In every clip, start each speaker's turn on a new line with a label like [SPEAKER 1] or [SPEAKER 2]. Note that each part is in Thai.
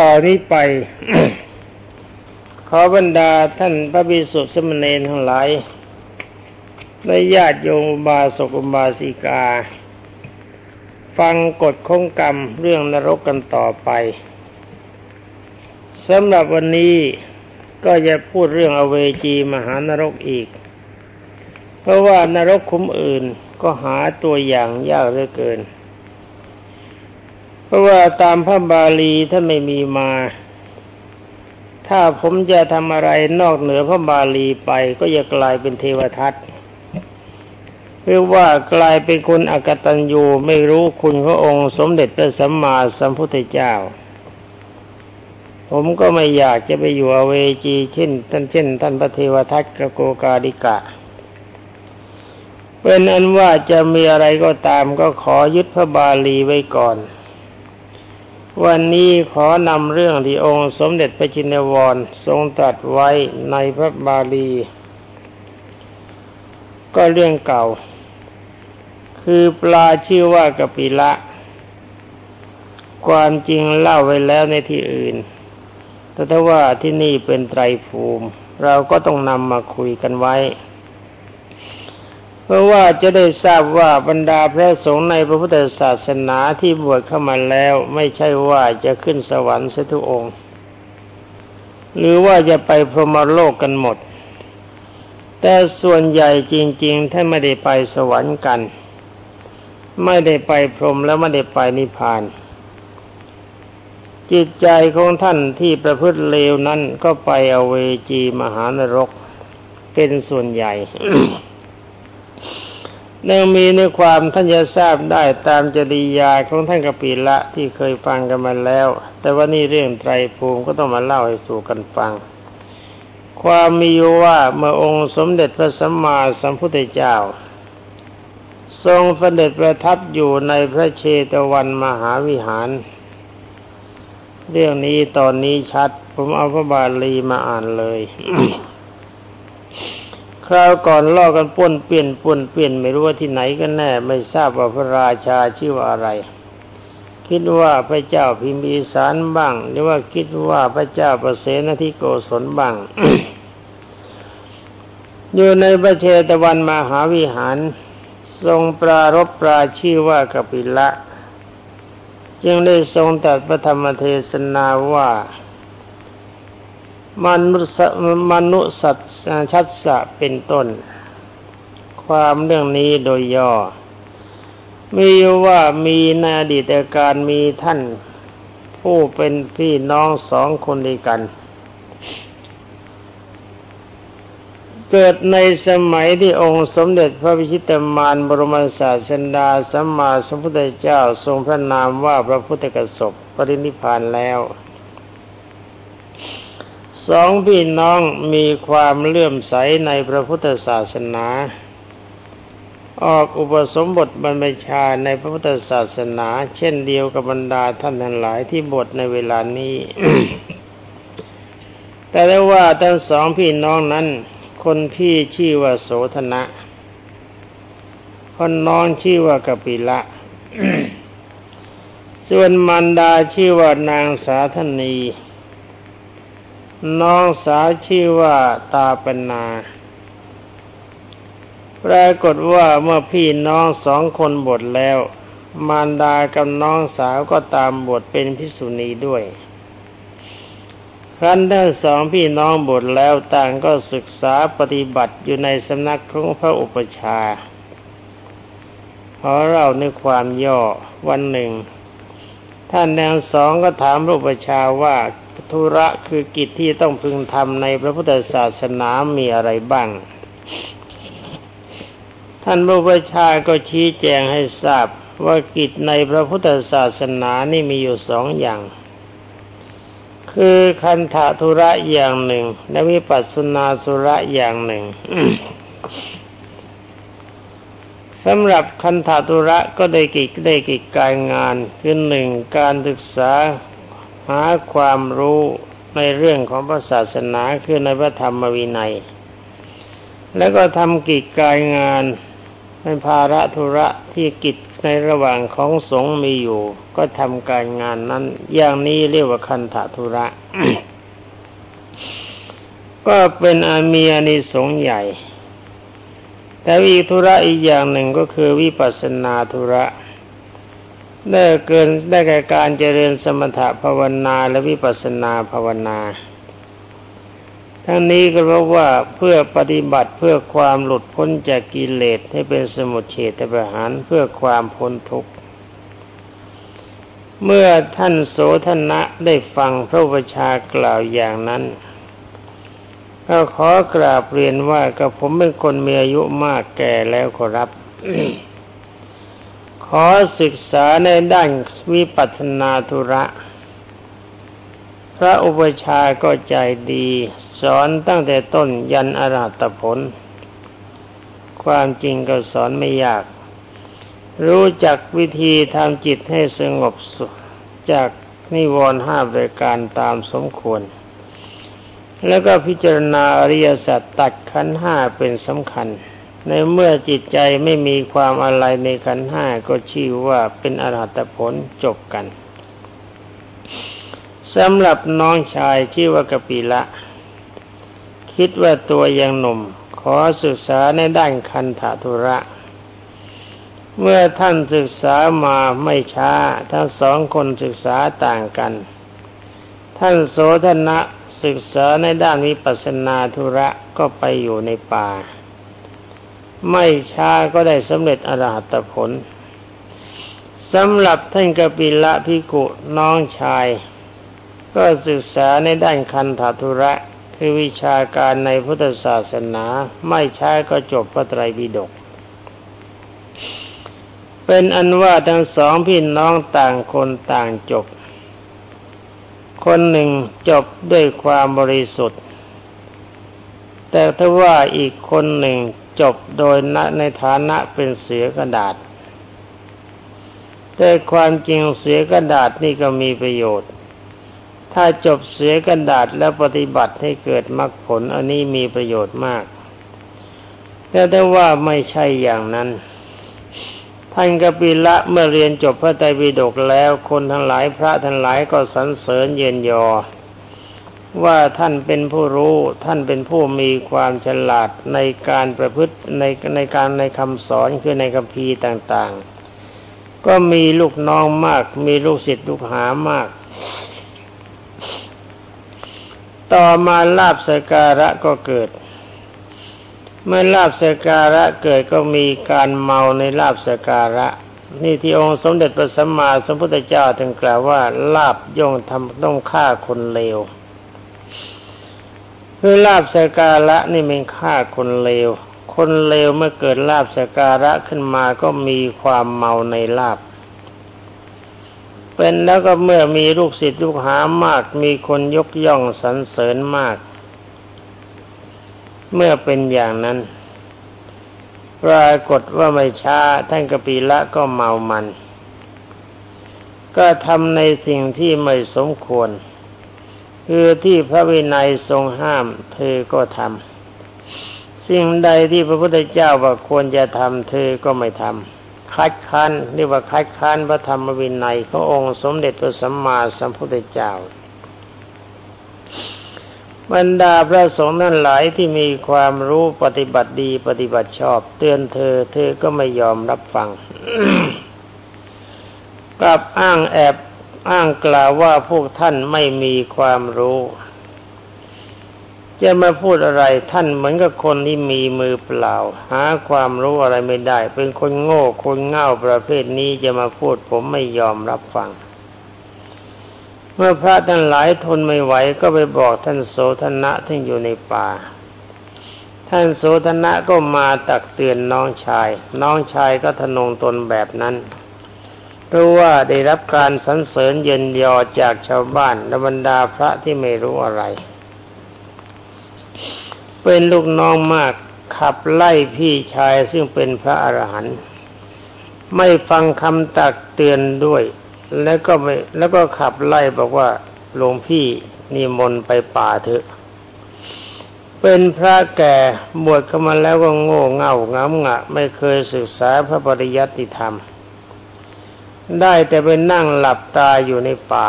[SPEAKER 1] ต่อนนี้ไป ขอบรรดาท่านพระบิสุสมณเณรทั้งหลายและญาติโยมบาสกุบาสิกา ฟังกฎคงกรรมเรื่องนรกกันต่อไปสำหรับวันนี้ก็จะพูดเรื่องอเวจีมหานรกอีก เพราะว่านรกคุ้มอื่นก็หาตัวอย่างยากเหลือเกิน เพราะว่าตามพระบาลีท่านไม่มีมา ถ้าผมจะทำอะไรนอกเหนือพระบาลีไปก็จะกลายเป็นเทวทัตเพื่อว่ากลายเป็นคนอกตัญญูไม่รู้คุณพระองค์สมเด็จพระสัมมาสัมพุทธเจ้า ผมก็ไม่อยากจะไปอยู่อเวจีเช่นท่านเช่น ท่านพระเทวทัตกโกกาดิกะเป็นอันว่าจะมีอะไรก็ตามก็ขอยึดพระบาลีไว้ก่อน วันนี้ขอนำเรื่องที่องค์สมเด็จพระจินวรทรงตรัสไว้ในพระบาลี ก็เรื่องเก่า คือปลาชื่อว่ากปิละ ความจริงเล่าไว้แล้วในที่อื่น แต่ถ้าว่าที่นี่เป็นไตรภูมิ เราก็ต้องนำมาคุยกันไว้ เพราะว่าจะได้ทราบว่าบรรดาพระสงฆ์ในพระพุทธศาสนาที่บวชเข้ามาแล้ว ไม่ใช่ว่าจะขึ้นสวรรค์สัทุกองค์ หรือว่าจะไปพรหมโลกกันหมด แต่ส่วนใหญ่จริงๆท่านไม่ได้ไปสวรรค์กัน ไม่ได้ไปพรหมแล้วไม่ได้ไปนิพพาน จิตใจของท่านที่ประพฤติเลวนั้นก็ไปอเวจีมหานรกเป็นส่วนใหญ่ เนื่องมีในความท่านจะทราบได้ตามจริยาของท่านกปิละที่เคยฟังกันมาแล้ว แต่ว่านี่เรื่องไตรภูมิก็ต้องมาเล่าให้สู่กันฟัง ความมีอยู่ว่าเมื่อองค์สมเด็จพระสัมมาสัมพุทธเจ้า ทรงเสด็จประทับอยู่ในพระเชตวันมหาวิหาร เรื่องนี้ตอนนี้ชัด ผมเอาพระบาลีมาอ่านเลย คราวก่อนล่อกันป้นเปลี่ยนป้นเปลี่ยนไม่รู้ว่าที่ไหนกันแน่ ไม่ทราบว่าพระราชาชื่อว่าอะไร คิดว่าพระเจ้าพิมพีสารบ้าง หรือว่าคิดว่าพระเจ้าประเสนทิโกศลบ้าง อยู่ในพระเชตวันมหาวิหาร ทรงปรารบปราชื่อว่ากปิละ จึงได้ทรงตัดพระธรรมเทศนาว่า มนุษมนุสัตชัดสะเป็นต้น ความเรื่องนี้โดยย่อ มีว่ามีในอดีตการมีท่าน ผู้เป็นพี่น้องสองคนด้วยกัน เกิดในสมัยที่องค์สมเด็จพระวิชิตมารบรมศาสดาสัมมาสัมพุทธเจ้าทรงพระนามว่าพระพุทธกสบปรินิพานแล้ว สองพี่น้องมีความเลื่อมใสในพระพุทธศาสนา ออกอุปสมบทบรรพชาในพระพุทธศาสนา เช่นเดียวกับบรรดาท่านทั้งหลายที่บทในเวลานี้ แต่ได้ว่าทั้งสองพี่น้องนั้น คนพี่ชื่อว่าโสธนะ คนน้องชื่อว่ากปิละส่วนมันดาชื่อว่านางสาธนี น้องสาวชื่อว่าตาปนาปรากฏว่าเมื่อพี่น้องสองคนบทแล้ว มารดากับน้องสาวก็ตามบทเป็นพิสุณีด้วย ครั้นทั้งสองพี่น้องบทแล้วต่างก็ศึกษาปฏิบัติอยู่ในสำนักของพระอุปชาขอเราในความย่อวันหนึ่ง ท่านแนวสองก็ถามพระอุปชาว่า ธุระคือกิจที่ต้องพึงทำในพระพุทธศาสนามีอะไรบ้าง ท่านพระอุปชาก็ชี้แจงให้ทราบว่ากิจในพระพุทธศาสนานี่มีอยู่สองอย่าง คือคันธาธุระอย่างหนึ่ง และวิปัสสนาสุระอย่างหนึ่งสำหรับคันธาธุระก็ได้กิจได้กิจการงานคือหนึ่งการศึกษา หาความรู้ในเรื่องของพระศาสนาคือในพระธรรมวินัย แล้วก็ทำกิจการงานเป็นภาระธุระที่กิจในระหว่างของสงฆ์มีอยู่ ก็ทำการงานนั้น อย่างนี้เรียกว่าคันธทุระ ก็เป็นอามีอานิสงส์ใหญ่ แต่อีกธุระอีกอย่างหนึ่งก็คือวิปัสสนาธุระ ได้เกินได้แก่การเจริญสมถะภาวนาและวิปัสสนาภาวนา ทั้งนี้ก็เพราะว่าเพื่อปฏิบัติเพื่อความหลุดพ้นจากกิเลสให้เป็นสมุทเฉทประหารเพื่อความพ้นทุกข์เมื่อท่านโสธนะได้ฟังพระวชากล่าวอย่างนั้นก็ขอกราบเรียนว่ากับผมเป็นคนมีอายุมากแก่แล้วขอรับ ขอศึกษาในด้านวิปัสนาธุระ พระอุปชาก็ใจดี สอนตั้งแต่ต้นยันอรหัตผล ความจริงก็สอนไม่ยาก รู้จักวิธีทำจิตให้สงบสุขจากนิวรณ์ห้าบริการตามสมควร แล้วก็พิจารณาอริยสัจตัดขันห้าเป็นสำคัญ ในเมื่อจิตใจไม่มีความอะไรในขันห้าก็ชื่อว่าเป็นอรหัตผลจบกันสำหรับน้องชายชื่อว่ากปิละ คิดว่าตัวยังหนุ่ม ขอศึกษาในด้านคันธุระ เมื่อท่านศึกษามาไม่ช้า ทั้งสองคนศึกษาต่างกัน ท่านโสธนะศึกษาในด้านวิปัสสนาธุระก็ไปอยู่ในป่า ไม่ช้าก็ได้สำเร็จอรหัตผลสำหรับท่านกปิละพิกุน้องชาย ก็ศึกษาในด้านคันธทุระ คือวิชาการในพุทธศาสนา ไม่ช้าก็จบพระไตรปิฎกเป็นอันว่าทั้งสองพี่น้องต่างคนต่างจบ คนหนึ่งจบด้วยความบริสุทธิ์ แต่ถ้าว่าอีกคนหนึ่ง จบโดยในฐานะเป็นเสือกระดาษ แต่ความจริงเสือกระดาษนี่ก็มีประโยชน์ ถ้าจบเสือกระดาษแล้วปฏิบัติให้เกิดมรรคผลอันนี้มีประโยชน์มาก แต่ถ้ว่าไม่ใช่อย่างนั้นท่านกปิละเมื่อเรียนจบพระไตรปิฎกแล้วคนทั้งหลายพระทั้งหลายก็สรรเสริญเย็นยอ ว่าท่านเป็นผู้รู้ท่านเป็นผู้มีความฉลาดในการประพฤติในในการในคำสอนคือในคัมภีร์ต่างๆ ก็มีลูกน้องมาก มีลูกศิษย์ลูกหามาก ต่อมาลาบสการะก็เกิด เมื่อลาบสการะเกิดก็มีการเมาในลาบสการะ นี่ที่องค์สมเด็จพระสัมมาสัมพุทธเจ้าถึงกล่าวว่าลาบย่งทำต้องฆ่าคนเลว คือลาบสการะนี่เป็นฆ่าคนเลว คนเลวเมื่อเกิดลาบสการะขึ้นมาก็มีความเมาในลาบ เป็นแล้วก็เมื่อมีลูกศิษย์ลูกหามาก มีคนยกย่องสรรเสริญมาก เมื่อเป็นอย่างนั้น ปรากฏว่าไม่ช้าท่านกปีละก็เมามัน ก็ทำในสิ่งที่ไม่สมควร คือที่พระวินัยทรงห้าม เธอก็ทำสิ่งใดที่พระพุทธเจ้าว่าควรจะทำเธอก็ไม่ทำคัดค้านเรียกว่าคัดค้านพระธรรมวินัยขององค์สมเด็จพระสัมมาสัมพุทธเจ้าบรรดาพระสงฆ์นั้นหลายที่มีความรู้ปฏิบัติดีปฏิบัติชอบ เตือนเธอ เธอก็ไม่ยอมรับฟัง กลับอ้างแอบ อ้างกล่าวว่าพวกท่านไม่มีความรู้ จะมาพูดอะไรท่านเหมือนกับคนที่มีมือเปล่า หาความรู้อะไรไม่ได้ เป็นคนโง่คนเง่าประเภทนี้จะมาพูดผมไม่ยอมรับฟัง เมื่อพระท่านหลายทนไม่ไหวก็ไปบอกท่านโสธนะที่อยู่ในป่าท่านโสธนะก็มาตักเตือนน้องชาย น้องชายก็ทนงตนแบบนั้น รู้ว่าได้รับการสรรเสริญเย็นยอจากชาวบ้านและบรรดาพระที่ไม่รู้อะไร เป็นลูกน้องมากขับไล่พี่ชายซึ่งเป็นพระอรหันต์ไม่ฟังคำตักเตือนด้วย แล้วก็ไม่แล้วก็ขับไล่บอกว่าหลวงพี่นิมนต์ไปป่าเถอะ เป็นพระแก่บวชเข้ามาแล้วก็โง่เง่าง้ำงะ ไม่เคยศึกษาพระปริยัติธรรม ได้แต่ไปนั่งหลับตาอยู่ในป่า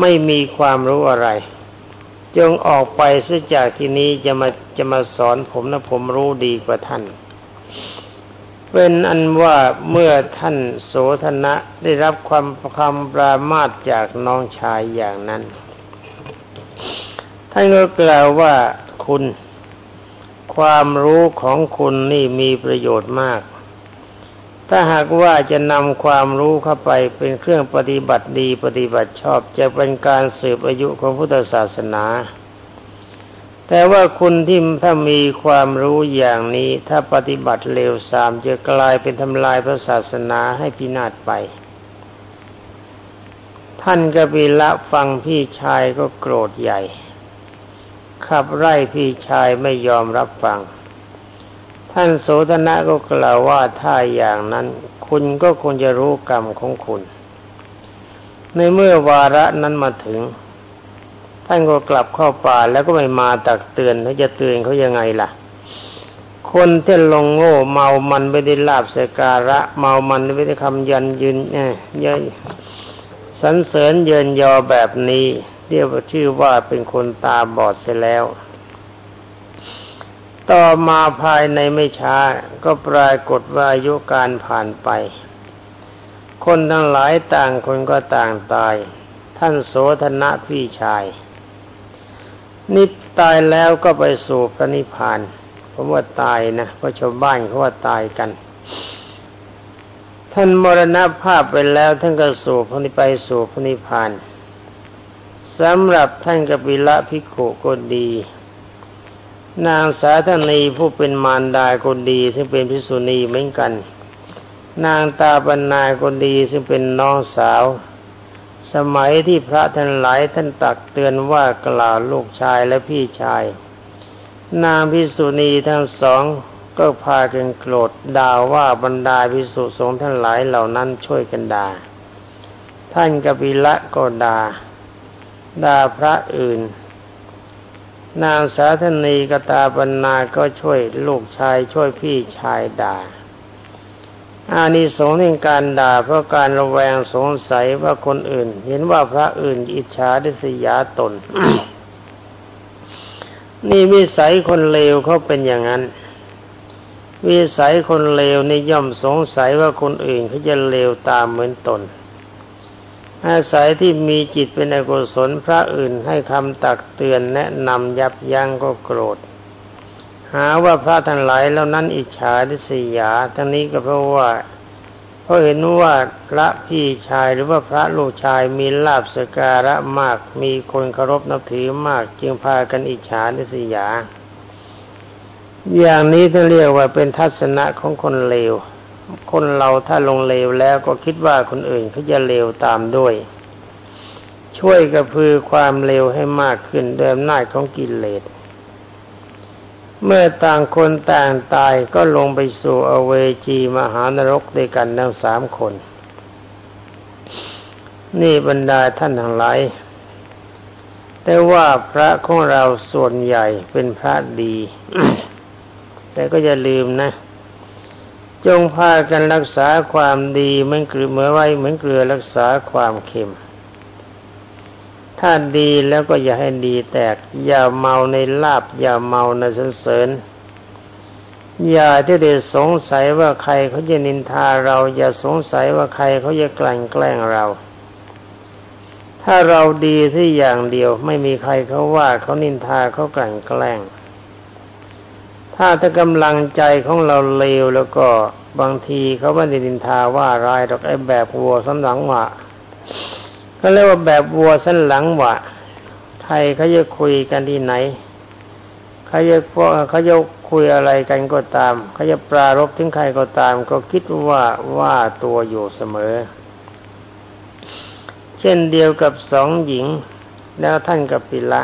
[SPEAKER 1] ไม่มีความรู้อะไร จงออกไปซะจากที่นี้จะมาจะมาสอนผมนะผมรู้ดีกว่าท่าน เป็นอันว่าเมื่อท่านโสธนะได้รับความคำปรามาสจากน้องชายอย่างนั้น ท่านก็กล่าวว่าคุณ ความรู้ของคุณนี่มีประโยชน์มาก ถ้าหากว่าจะนำความรู้เข้าไปเป็นเครื่องปฏิบัติดีปฏิบัติชอบจะเป็นการสืบอายุของพุทธศาสนา แต่ว่าคุณที่ถ้ามีความรู้อย่างนี้ถ้าปฏิบัติเลวทรามจะกลายเป็นทำลายพระศาสนาให้พินาศไป ท่านกบิละฟังพี่ชายก็โกรธใหญ่ ขับไล่พี่ชายไม่ยอมรับฟัง ท่านโสธนะก็กล่าวว่าถ้าอย่างนั้น คุณก็ควรจะรู้กรรมของคุณ ในเมื่อวาระนั้นมาถึง ท่านก็กลับเข้าป่าแล้วก็ไม่มาตักเตือนเขาจะเตือนเขายังไงล่ะ คนที่ลงโง่เมามันไม่ได้ลาบสการะ เมามันไม่ได้คำยันยืนเนี่ยยสันเสริญเยินยอแบบนี้ เรียกว่าชื่อว่าเป็นคนตาบอดเสียแล้ว ต่อมาภายในไม่ช้า ก็ปรากฏว่าอายุการผ่านไป คนทั้งหลายต่างคนก็ต่างตาย ท่านโสธนะพี่ชาย นิพตายแล้วก็ไปสู่พระนิพพานผมว่าตายนะเพราะชาวบ้านเขาว่าตายกัน ท่านมรณภาพไปแล้วท่านก็สู่พระนิไปสู่พระนิพพานสำหรับท่านกปิละพิโกก็ดี นางสาธนีผู้เป็นมารดาก็ดี ซึ่งเป็นพิสุณีเหมือนกัน นางตาบรรณาก็ดีซึ่งเป็นน้องสาว สมัยที่พระท่านหลายท่านตักเตือนว่ากล่าวลูกชายและพี่ชาย นางพิสุณีทั้งสองก็พากันโกรธด่าว่าบรรดาพิสุสงฆ์ท่านหลายเหล่านั้นช่วยกันด่าท่านกบิละก็ด่าด่าพระอื่น นางสาธนีกตาบรรณาก็ช่วยลูกชายช่วยพี่ชายด่า อานิสงส์ในการด่าเพราะการระแวงสงสัยว่าคนอื่น เห็นว่าพระอื่นอิจฉาดิสยาตน นี่วิสัยคนเลวเขาเป็นอย่างนั้น วิสัยคนเลวในย่อมสงสัยว่าคนอื่นเขาจะเลวตามเหมือนตน อาศัยที่มีจิตเป็นอกุศลพระอื่นให้คำตักเตือนแนะนำยับยั้งก็โกรธ หาว่าพระทั้งหลายแล้วนั้นอิจฉาทิสยา ทั้งนี้ก็เพราะว่าเพราะเห็นว่าพระพี่ชายหรือว่าพระลูกชายมีลาบสการะมาก มีคนเคารพนับถือมาก จึงพากันอิจฉาทิสยา อย่างนี้ต้องเรียกว่าเป็นทัศนะของคนเลว คนเราถ้าลงเลวแล้วก็คิดว่าคนอื่นเขาจะเลวตามด้วย ช่วยกระพือความเลวให้มากขึ้นด้วยอำนาจของกิเลสเมื่อต่างคนต่างตายก็ลงไปสู่อเวจีมหานรกด้วยกันทั้งสามคน นี่บรรดาท่านทั้งหลายแต่ว่าพระของเราส่วนใหญ่เป็นพระดี แต่ก็อย่าลืมนะ จงพากันรักษาความดีเหมือนเกลือเมื่อไว้เหมือนเกลือรักษาความเค็ม ถ้าดีแล้วก็อย่าให้ดีแตก อย่าเมาในลาบ อย่าเมาในสันเสริญ อย่าที่เดสงสัยว่าใครเขาจะนินทาเรา อย่าสงสัยว่าใครเขาจะกลั่นแกล้งเรา ถ้าเราดีที่อย่างเดียวไม่มีใครเขาว่าเขานินทาเขากลั่นแกล้ง ถ้าถ้ากำลังใจของเราเลวแล้วก็บางทีเขาไม่ได้ดินทาว่าร้ายหรอกไอ้แบบวัวสันหลังหวะเขาเรียกว่าแบบวัวสันหลังหวะใครเขาจะคุยกันที่ไหนเขาจะพวกเขาจะคุยอะไรกันก็ตามเขาจะปรารบถึงใครก็ตาม ก็คิดว่าว่าตัวอยู่เสมอ เช่นเดียวกับสองหญิง แล้วท่านกับปิละ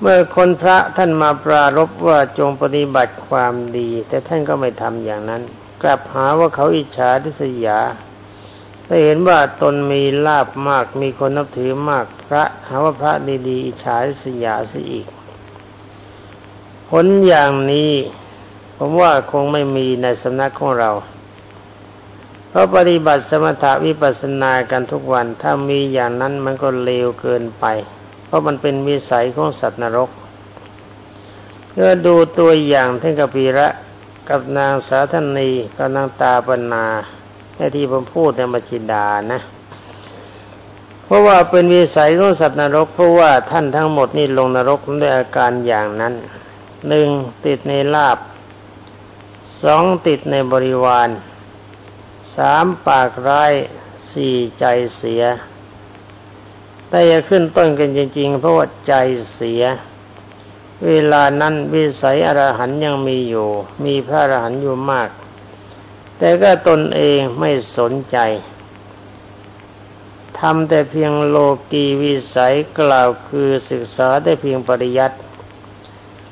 [SPEAKER 1] เมื่อคนพระท่านมาปรารบว่าจงปฏิบัติความดี แต่ท่านก็ไม่ทำอย่างนั้น กลับหาว่าเขาอิจฉาทิษยาได้เห็นว่าตนมีลาบมากมีคนนับถือมากพระหาว่าพระดีๆอิจฉาทิษยาเสียอีก ผลอย่างนี้ ผมว่าคงไม่มีในสำนักของเรา เพราะปฏิบัติสมถะวิปัสสนากันทุกวัน ถ้ามีอย่างนั้นมันก็เลวเกินไป ราะมันเป็นวิสัยของสัตว์นรกเมื่อดูตัวอย่างท่านกปีระกับนางสาธนีกับนางตาปนาในที่ผมพูดในมจินดานะ เพราะว่าเป็นวิสัยของสัตว์นรก เพราะว่าท่านทั้งหมดนี่ลงนรกด้วยอาการอย่างนั้นหนึ่งติดในลาบสองติดในบริวารสามปากร้ายสี่ใจเสีย แต่อย่าขึ้นต้นกันจริง ๆ เพราะว่าใจเสีย เวลานั้นวิสัยอรหันยังมีอยู่ มีพระอรหันอยู่มาก แต่ก็ตนเองไม่สนใจทำแต่เพียงโลกีวิสัยกล่าวคือศึกษาได้เพียงปริยัติ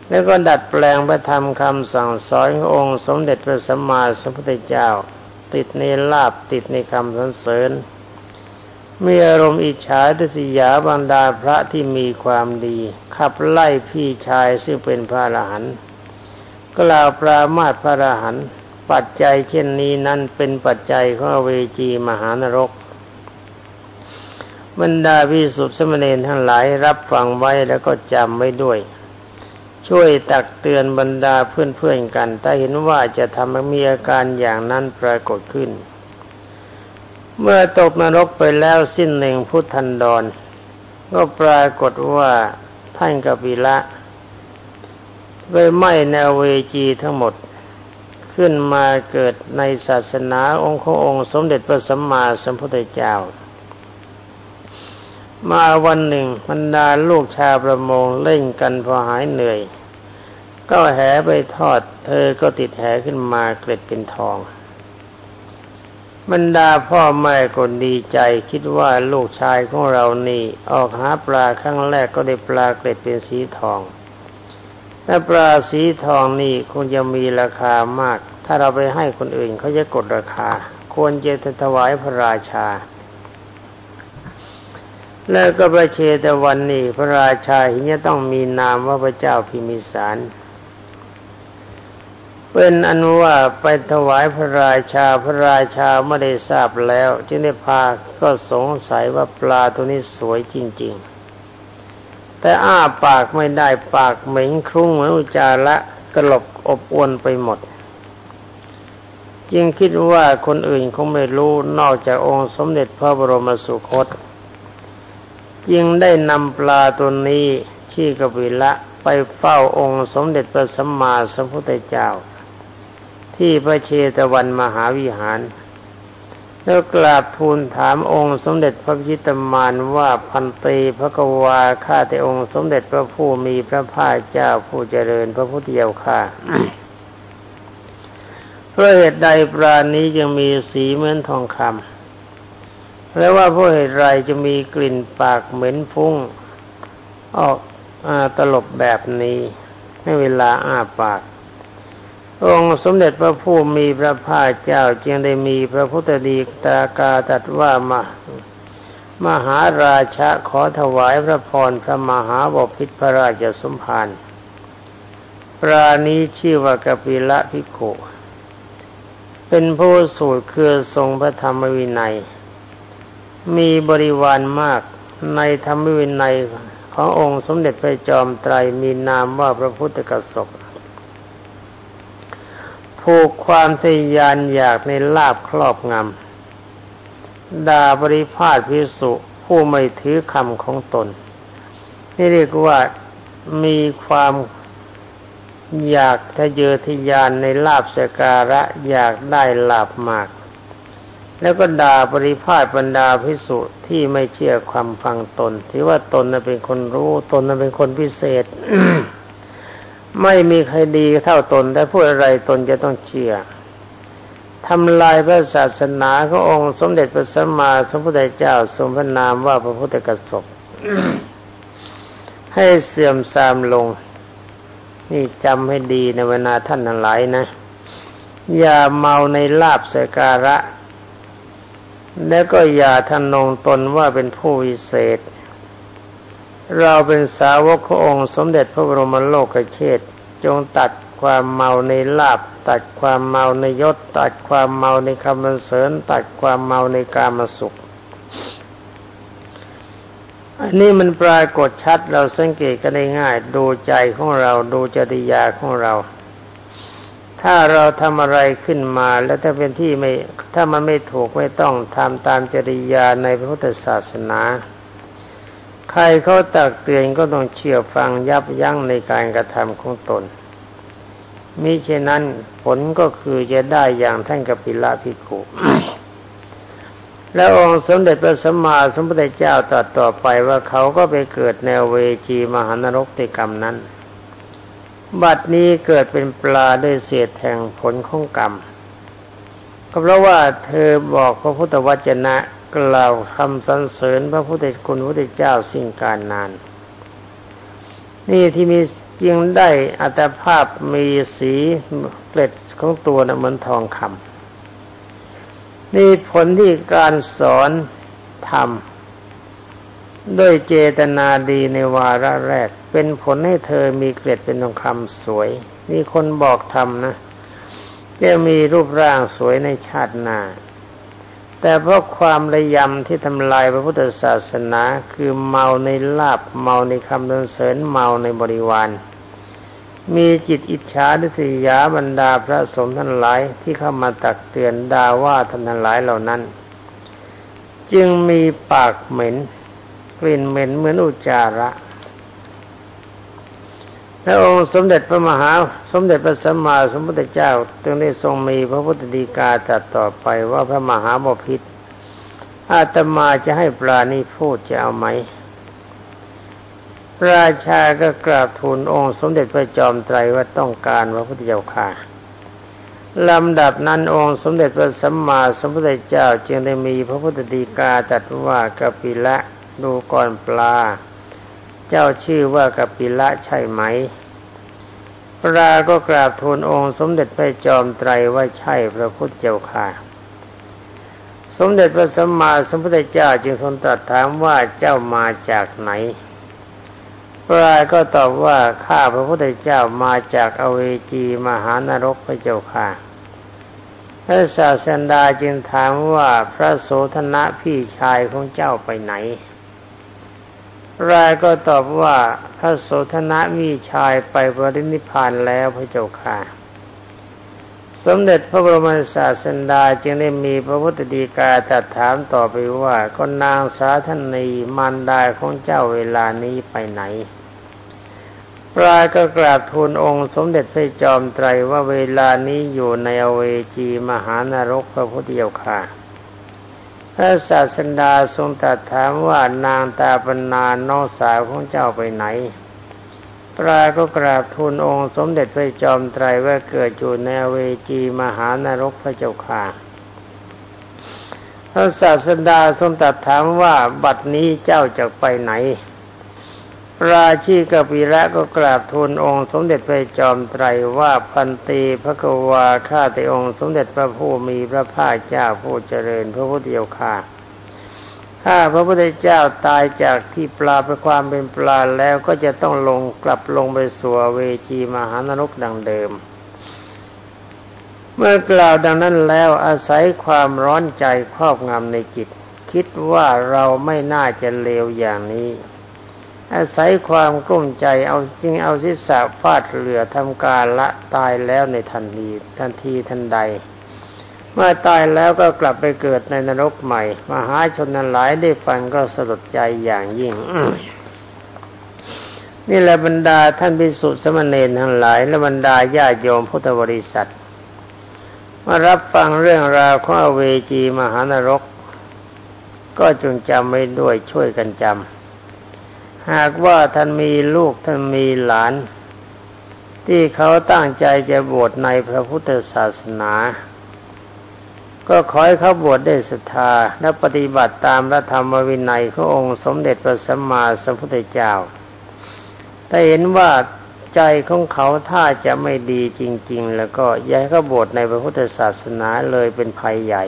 [SPEAKER 1] แล้วก็ดัดแปลงพระธรรมคำสั่งสอนขององค์ สมเด็จพระสัมมาสัมพุทธเจ้า ติดในลาบติดในคำสรรเสริญ มีอารมณ์อิจฉาทิษยาบรรดาพระที่มีความดี ขับไล่พี่ชายซึ่งเป็นพระอรหันต์กล่าวปรามาสพระอรหันต์ปัจจัยเช่นนี้นั้นเป็นปัจจัยของเวจีมหานรก บรรดาพิสุทธิสมณีทั้งหลายรับฟังไว้แล้วก็จำไว้ด้วย ช่วยตักเตือนบรรดาเพื่อนๆกัน ถ้าเห็นว่าจะทำให้มีอาการอย่างนั้นปรากฏขึ้น เมื่อตกนรกไปแล้วสิ้นหนึ่งพุทธันดร ก็ปรากฏว่าท่านกบิละไปไหม้แนวเวจีทั้งหมด ขึ้นมาเกิดในศาสนาองค์ขององค์สมเด็จพระสัมมาสัมพุทธเจ้า มาวันหนึ่งบรรดาลูกชาวประมงเล่นกันพอหายเหนื่อย ก็แหไปทอด เธอก็ติดแหขึ้นมาเกล็ดเป็นทอง บรรดาพ่อแม่คนดีใจ คิดว่าลูกชายของเรานี่ ออกหาปลาครั้งแรกก็ได้ปลาเกล็ดเป็นสีทองแต่ปลาสีทองนี่คงจะมีราคามาก ถ้าเราไปให้คนอื่นเขาจะกดราคา ควรจะถวายพระราชา แล้วก็พระเชตวันนี้พระราชาเห็นจะต้องมีนามว่าพระเจ้าพิมิสาร เป็นอนุว่าไปถวายพระราชาพระราชาไม่ได้ทราบแล้วจึงได้พาก็สงสัยว่าปลาตัวนี้สวยจริง ๆ แต่อ้าปากไม่ได้ปากเหม็นคลุ้งเหมือนอุจาระกลบอบอวนไปหมด จึงคิดว่าคนอื่นคงไม่รู้นอกจากองค์สมเด็จพระบรมสุคตจึงได้นำปลาตัวนี้ที่กบิละไปเฝ้าองค์สมเด็จพระสัมมาสัมพุทธเจ้า ที่พระเชตวันมหาวิหาร แล้วกราบทูลถามองค์สมเด็จพระพิตมานว่าพันตีพระกวาข้าแต่องค์สมเด็จพระผู้มีพระภาคเจ้าผู้เจริญพระพุทธเจ้าข้าเพราะเหตุใดปราณนี้จึงมีสีเหมือนทองคำและว่าเพราะเหตุไรจะมีกลิ่นปากเหม็นฟุ้ง ออกอตลบแบบนี้ในเวลาอ้าปาก องค์สมเด็จพระผู้มีพระภาคเจ้าจึงได้มีพระพุทธดีตากาตัดว่ามามหาราชะขอถวายพระพรพระมหาบพิตรพระราชสมภารปรานี้ชื่อว่ากปิละพิโขเป็นผู้สูตรคือทรงพระธรรมวินัย มีบริวารมากในธรรมวินัยขององค์สมเด็จพระจอมไตรมีนามว่าพระพุทธกสก ผูกความทยานอยากในลาบครอบงำด่าบริพาทพิสุผู้ไม่ถือคำของตน นี่เรียกว่ามีความอยากทะเยอทะยานในลาบสการะอยากได้ลาบมาก แล้วก็ด่าบริพาทบรรดาพิสุที่ไม่เชื่อความฟังตน ที่ว่าตนนเป็นคนรู้ตนนเป็นคนพิเศษ ไม่มีใครดีเท่าตนแต่พูดอะไรตนจะต้องเชื่อทำลายพระศาสนาขององค์สมเด็จพระสัมมาสัมพุทธเจ้าทรงพระนามว่าพระพุทธกสบให้เสื่อมทรามลง นี่จำให้ดีในเวลาท่านทั้งหลายนะ อย่าเมาในลาบสการะ แล้วก็อย่าทนงตนว่าเป็นผู้วิเศษ เราเป็นสาวกขององค์ สมเด็จพระบรมโลกเชษจงตัดความเมาในลาบ ตัดความเมาในยศ ตัดความเมาในคำบรรเสริญ ตัดความเมาในกามสุข อันนี้มันปรากฏชัดเราสังเกตกันได้ง่าย ดูใจของเราดูจริยาของเรา ถ้าเราทำอะไรขึ้นมาแล้วถ้าเป็นที่ไม่ถ้ามันไม่ถูกไม่ต้องทำตามจริยาในพระพุทธศาสนา ใครเขาตักเตือนก็ต้องเชื่อฟังยับยั้งในการกระทำของตนมิเช่นนั้นผลก็คือจะได้อย่างท่านกปิละพิกุแล้วองค์สมเด็จพระสัมมาสัมพุทธเจ้าตรัสต่อไปว่าเขาก็ไปเกิดแนเวจีมหานรกติกรรมนั้น บัดนี้เกิดเป็นปลาด้วยเศษแห่งผลของกรรม ก็เพราะว่าเธอบอกพระพุทธวจนะ กล่าวคำสรรเสริญพระพุทธคุณพระพุทธเจ้าสิ่งการนาน นี่ที่มีจึงได้อัตภาพมีสีเกล็ดของตัวนะเหมือนทองคำนี่ผลที่การสอนทำด้วยเจตนาดีในวาระแรก เป็นผลให้เธอมีเกล็ดเป็นทองคำสวย นี่คนบอกทำนะจะมีรูปร่างสวยในชาติหน้า แต่เพราะความระยำที่ทำลายพระพุทธศาสนาคือเมาในลาบเมาในคำดนเสริญเมาในบริวาร มีจิตอิจฉาดิษยาบรรดาพระสมท่านหลายที่เข้ามาตักเตือนด่าว่าท่านทั้งหลายเหล่านั้น จึงมีปากเหม็น กลิ่นเหม็นเหมือนอุจจาระ พระองค์สมเด็จพระมหาสมเด็จพระสัมมาสัมพุทธเจ้าจึงได้ทรงมีพระพุทธดีกาตัดต่อไปว่าพระมหาบพิษอาตมาจะให้ปราณีพูดจะเอาไหมราชาก็กราบทูลองค์สมเด็จพระจอมไตรว่าต้องการพระพุทธเจ้าค่ะลำดับนั้นองค์สมเด็จพระสัมมาสัมพุทธเจ้า จึงได้มีพระพุทธดีกาตัดว่ากปิละดูก่อนปลา เจ้าชื่อว่ากัปิละใช่ไหม พระราก็กราบทูลองค์ สมเด็จพระจอมไตรว่าใช่พระพุทธเจ้าค่ะ สมเด็จพระสัมมาสัมพุทธเจ้าจึงทรงตรัสถามว่าเจ้ามาจากไหน พระราก็ตอบว่าข้าพระพุทธเจ้ามาจากอเวจีมหานรกพระเจ้าค่ะพระศาสดาจึงถามว่าพระโสธนะพี่ชายของเจ้าไปไหน รายก็ตอบว่าพระโสธนะมีชายไปบรินิพานแล้วพระเจ้าค่ะ สมเด็จพระบรมศาสดาจึงได้มีพระพุทธดีกาตรัสถามต่อไปว่าก็นางสาธนีมารดาของเจ้าเวลานี้ไปไหนปรายก็กราบทูลองค์สมเด็จพระจอมไตรว่าเวลานี้อยู่ในอเวจีมหานรกพระพุทธเจ้าค่ะ พระศาสดาทรงตรัสถามว่านางตาปนาน้องสาวของเจ้าไปไหน ปราก็กราบทูลองค์สมเด็จพระจอมไตรว่าเกิดอยู่ในเวจีมหานรกพระเจ้าค่ะพระศาสดาทรงตรัสถามว่าบัดนี้เจ้าจะไปไหน ราชีกปิระก็กราบทูลองค์สมเด็จพระจอมไตรว่าพันตีพระกวาข้าแต่องค์สมเด็จพระผู้มีพระภาคเจ้าผู้เจริญพระพุทธเจ้าค่ะถ้าพระพุทธเจ้าตายจากที่ปลาไปความเป็นปลาแล้วก็จะต้องลงกลับลงไปสู่เวจีมหานรกดังเดิม เมื่อกล่าวดังนั้นแล้วอาศัยความร้อนใจครอบงำในจิต คิดว่าเราไม่น่าจะเลวอย่างนี้ อาศัยความกลุ้มใจเอาจริงเอาศีรษะฟาดเรือทำการละตายแล้วในทันทีทันทีทันใด เมื่อตายแล้วก็กลับไปเกิดในนรกใหม่ มหาชนนั้นหลายได้ฟังก็สลดใจอย่างยิ่งนี่แหละบรรดาท่านพิสุทธิสมณเณรทั้งหลาย และบรรดาญาโยมพุทธบริษัทมารับฟังเรื่องราวของเวจีมหานรก ก็จงจำไว้ด้วยช่วยกันจำ หากว่าท่านมีลูกท่านมีหลาน ที่เขาตั้งใจจะบวชในพระพุทธศาสนา ก็ขอให้เขาบวชได้ศรัทธาและปฏิบัติตามพระธรรมวินัยขององค์สมเด็จพระสัมมาสัมพุทธเจ้าถ้าเห็นว่าใจของเขาถ้าจะไม่ดีจริง ๆ แล้วก็ย้ายเขาบวชในพระพุทธศาสนาเลยเป็นภัยใหญ่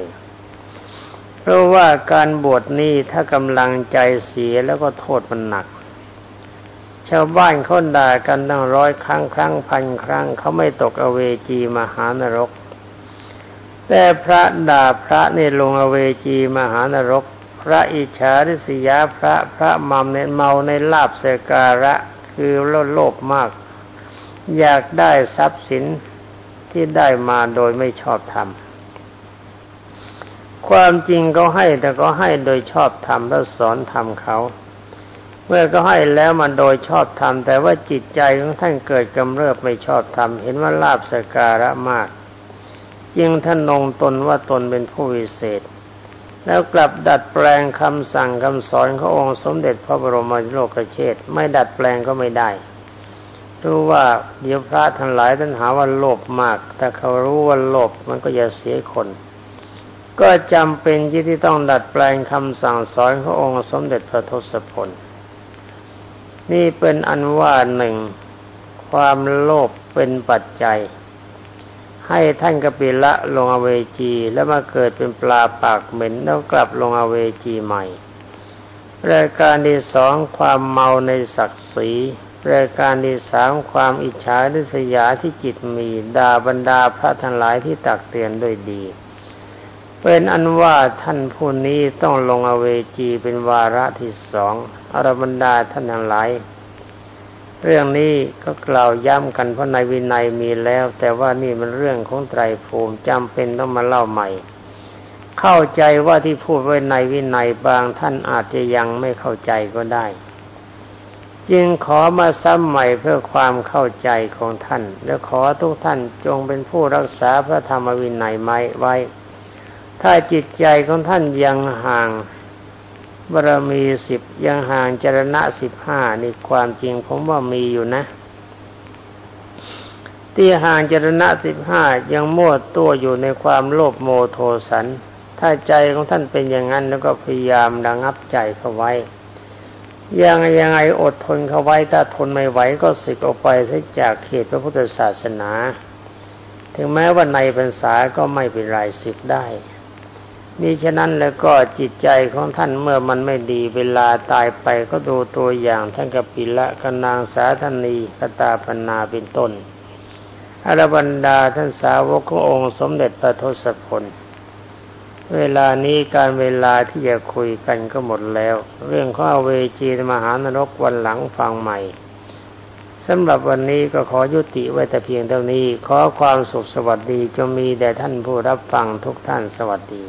[SPEAKER 1] เพราะว่าการบวชนี้ถ้ากำลังใจเสียแล้วก็โทษมันหนัก ชาวบ้านเขาด่ากันตั้งร้อยครั้งครั้งพันครั้งเขาไม่ตกอเวจีมหานรก แต่พระด่าพระนี่ลงอเวจีมหานรก พระอิจฉาริษยาพระพระมัมเนเมาในลาบเสการะคือโลภโลภมาก อยากได้ทรัพย์สินที่ได้มาโดยไม่ชอบธรรมความจริงเขาให้แต่ก็ให้โดยชอบธรรมแล้วสอนธรรมเขา เมื่อก็ให้แล้วมันโดยชอบธรรม แต่ว่าจิตใจของท่านเกิดกำเริบไม่ชอบธรรม เห็นว่าลาบสการะมาก จึงท่านนงตนว่าตนเป็นผู้วิเศษ แล้วกลับดัดแปลงคำสั่งคำสอนขององค์สมเด็จพระบรมโลกเชษไม่ดัดแปลงก็ไม่ได้รู้ว่าเดี๋ยวพระทั้งหลายท่านหาว่าโลภมาก แต่เขารู้ว่าโลภมันก็จะเสียคน ก็จำเป็นที่ต้องดัดแปลงคำสั่งสอนขององค์สมเด็จพระทศพล นี่เป็นอันว่าหนึ่ง ความโลภเป็นปัจจัย ให้ท่านกปิละลงอเวจีแล้วมาเกิดเป็นปลาปากเหม็นแล้วกลับลงอเวจีใหม่รายการที่สองความเมาในศักดิ์ศรีรายการที่สามความอิจฉาริษยาที่จิตมีด่าบรรดาพระทั้งหลายที่ตักเตือนด้วยดี เป็นอันว่าท่านผู้นี้ต้องลงอเวจีเป็นวาระที่สองอรบรรดาท่านทั้งหลายเรื่องนี้ก็กล่าวย้ำกันเพราะในวินัยมีแล้ว แต่ว่านี่มันเรื่องของไตรภูมิจำเป็นต้องมาเล่าใหม่ เข้าใจว่าที่พูดไว้ในวินัยบางท่านอาจจะยังไม่เข้าใจก็ได้ จึงขอมาซ้ำใหม่เพื่อความเข้าใจของท่าน และขอทุกท่านจงเป็นผู้รักษาพระธรรมวินัยไม่ไว้ ถ้าจิตใจของท่านยังห่างบารมีสิบยังห่างจรณะสิบห้านี่ความจริงผมว่ามีอยู่นะ ที่ห่างจรณะสิบห้ายังมั่วตัวอยู่ในความโลภโมโทสัน ถ้าใจของท่านเป็นอย่างนั้นแล้วก็พยายามระงับใจเขาไว้ ยังยังไงอดทนเขาไว้ถ้าทนไม่ไหวก็สึกออกไปจากเขตพระพุทธศาสนา ถึงแม้ว่าในพรรษาก็ไม่เป็นไรสึกได้ นี่ฉะนั้นแล้วก็จิตใจของท่านเมื่อมันไม่ดีเวลาตายไปก็ดูตัวอย่างท่านกปิละกนางสาธนีกตาปนาเป็นต้นอรบรรดาท่านสาวกขององค์สมเด็จพระทศพลเวลานี้การเวลาที่จะคุยกันก็หมดแล้ว เรื่องข้อเวจีมหานรกวันหลังฟังใหม่สำหรับวันนี้ก็ขอยุติไว้แต่เพียงเท่านี้ ขอความสุขสวัสดีจงมีแด่ท่านผู้รับฟังทุกท่านสวัสดี